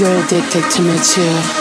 you're addicted to me too.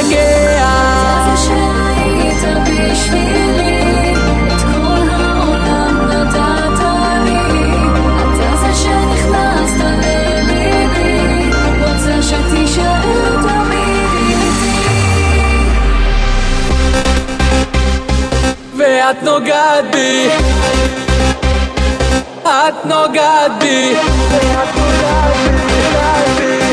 להשתגע. נוגעת בי, את נוגעת בי. את נוגעת בי את נוגעת בי.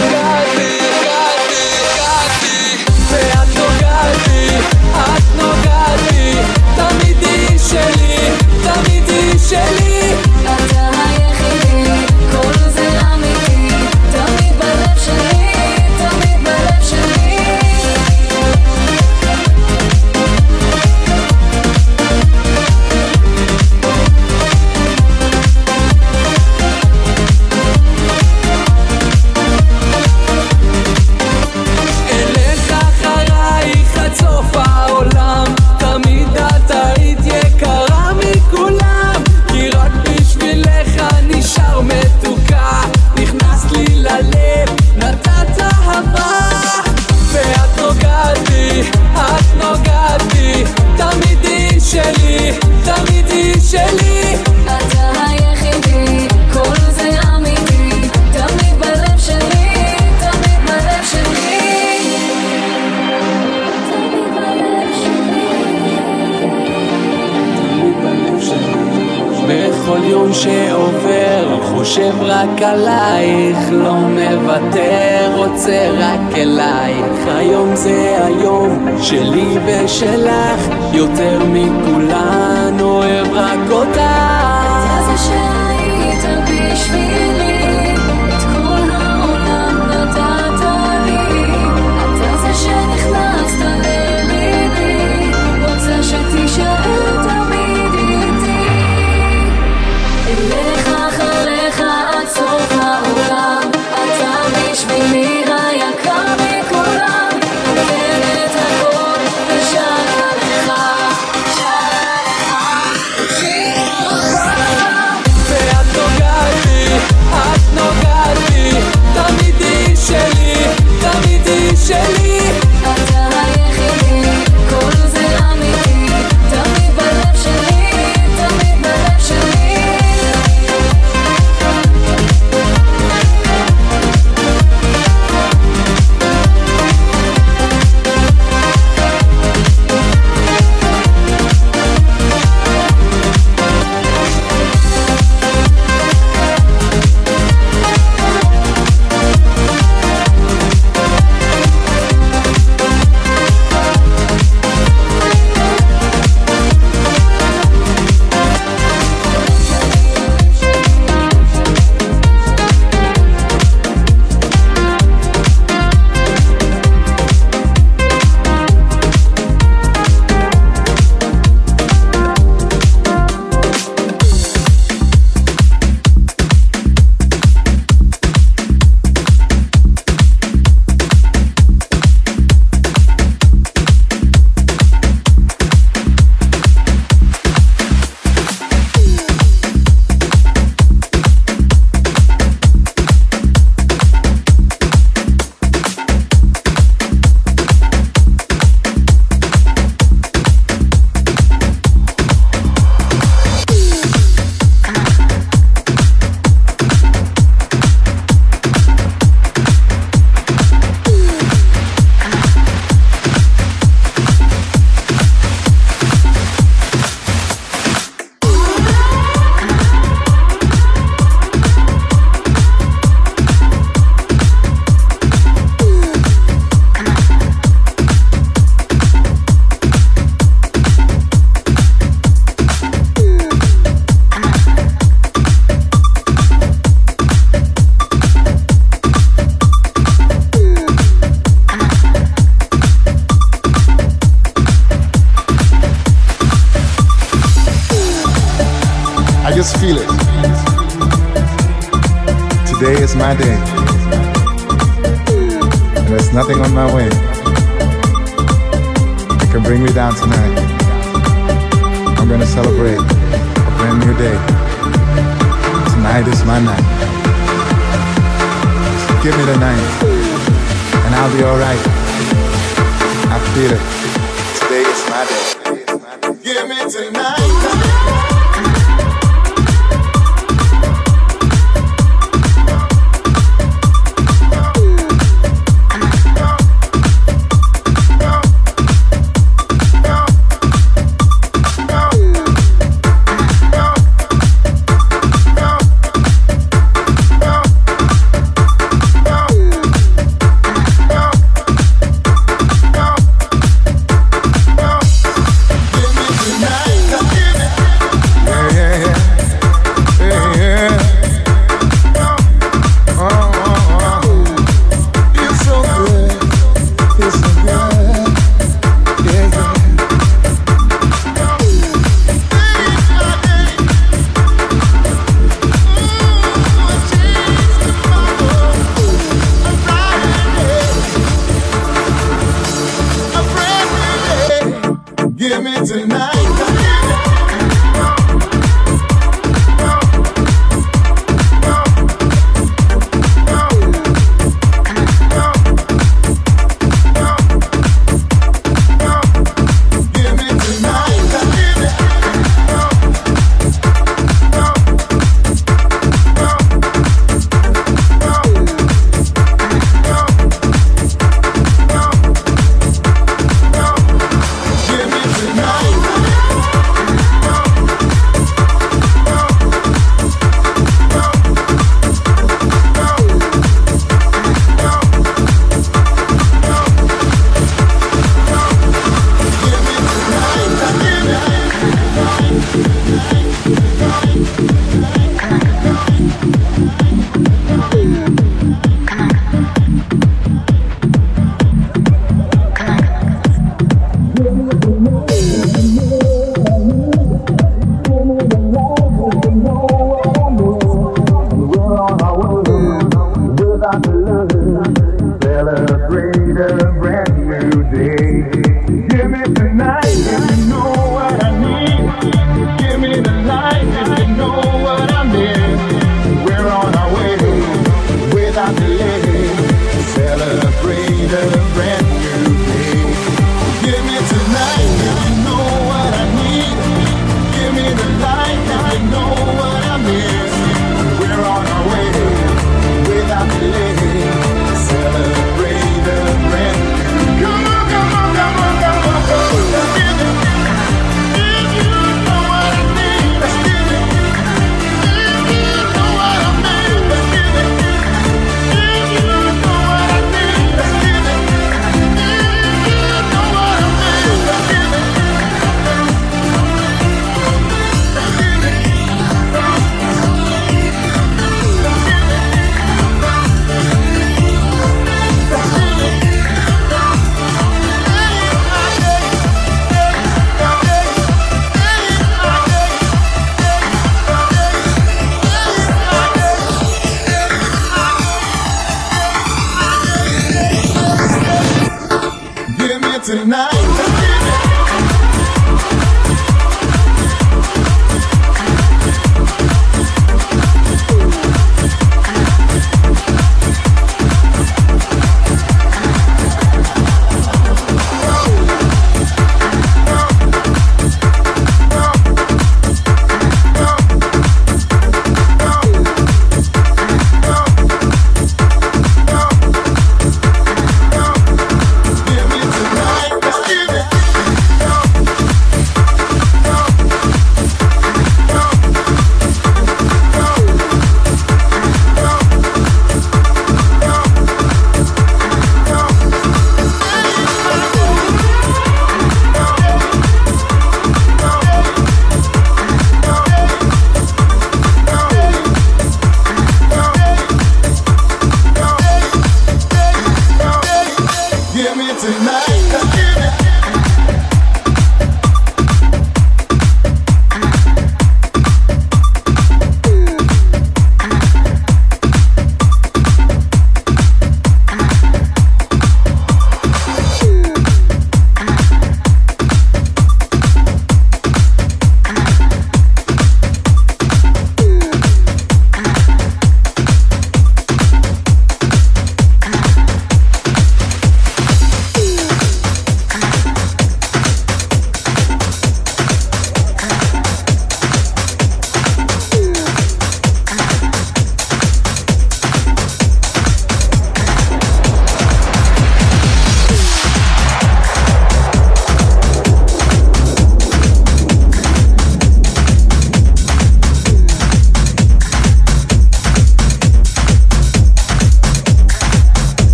שלי, תמיד היא שלי. Shelley. חושב רק עלייך, לא מוותר, רוצה רק אלייך. היום זה היום שלי ושלך, יותר מכולן אוהב רק אותך. זה זה שלך. Give me tonight.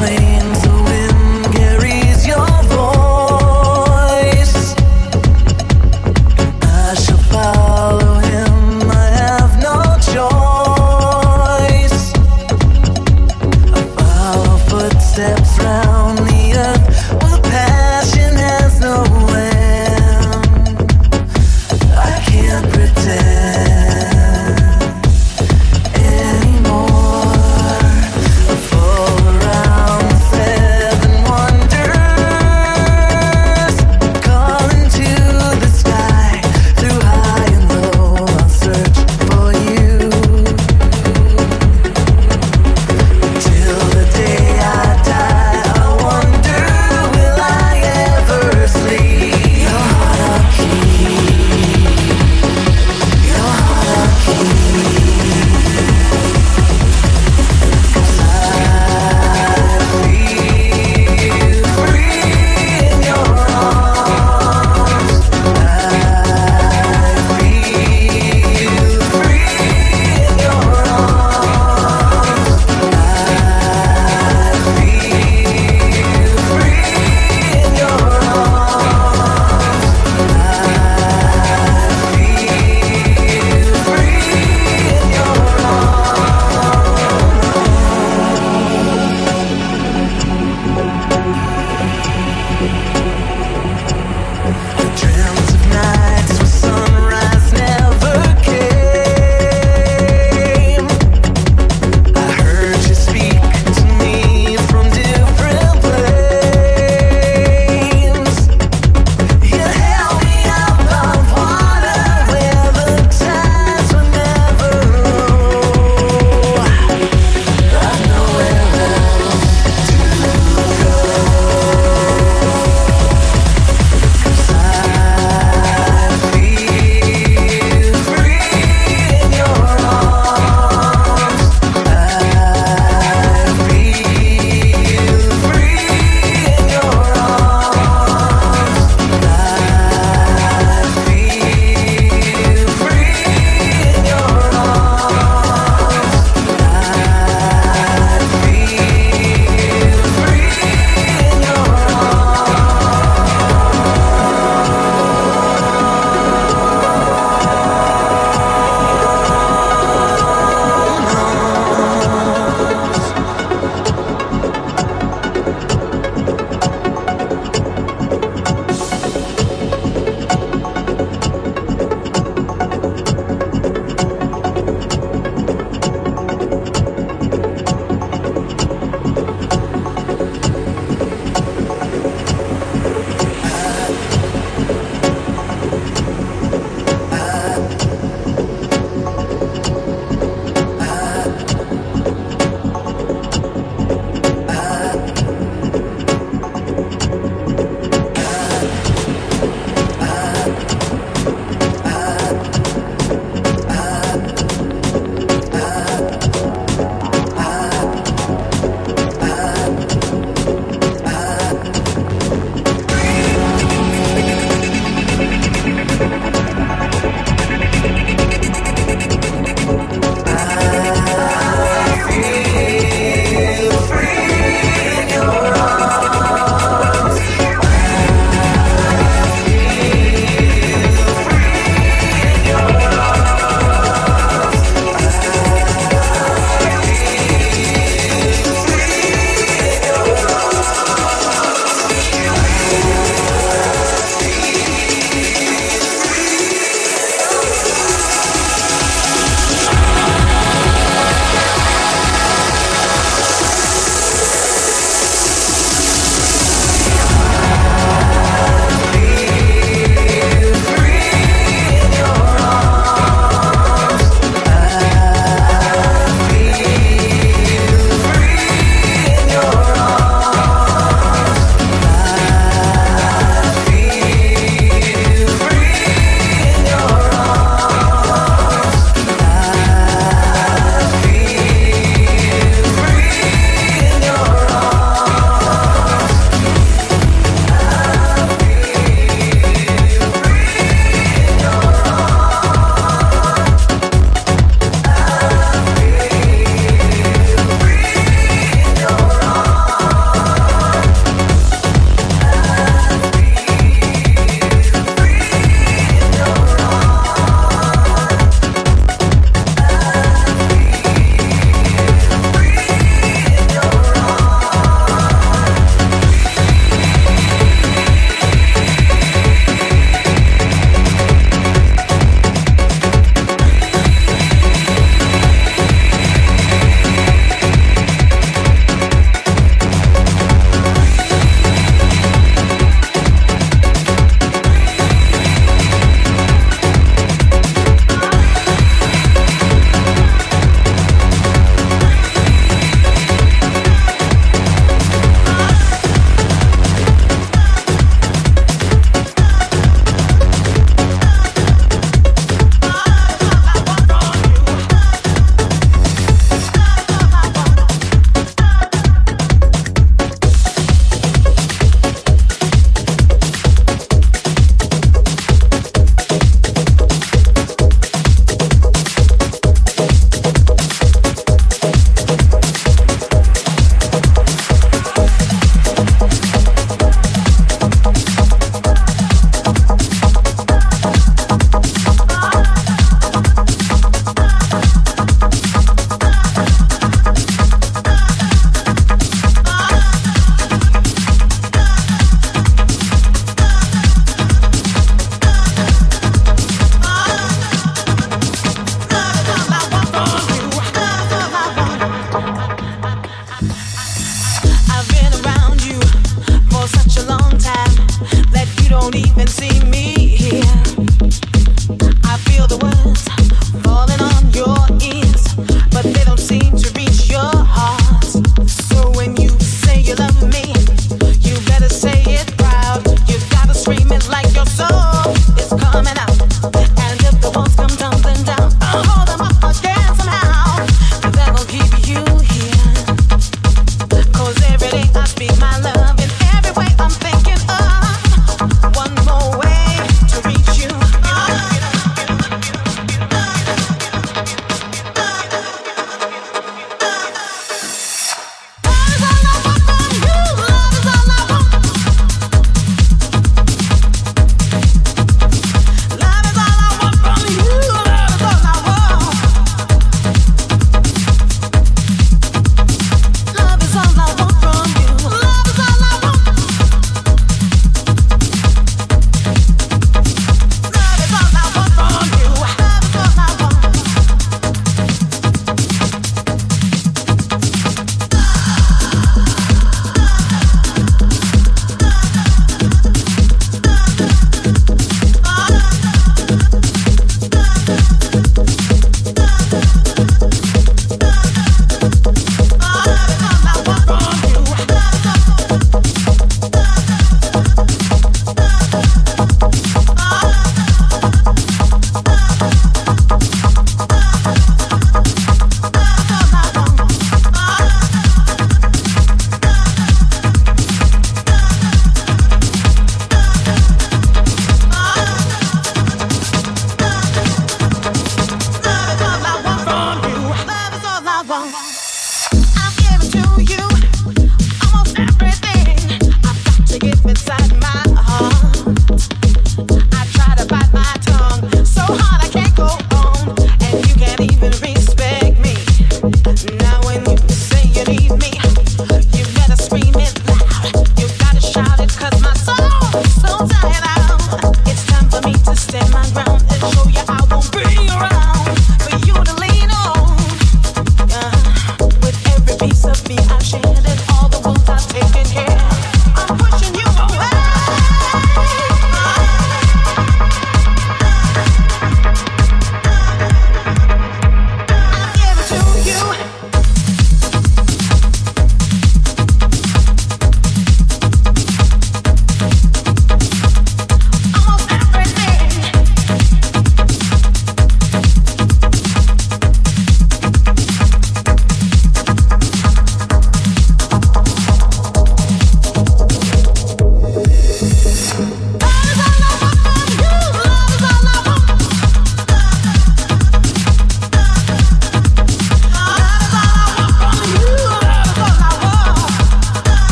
planes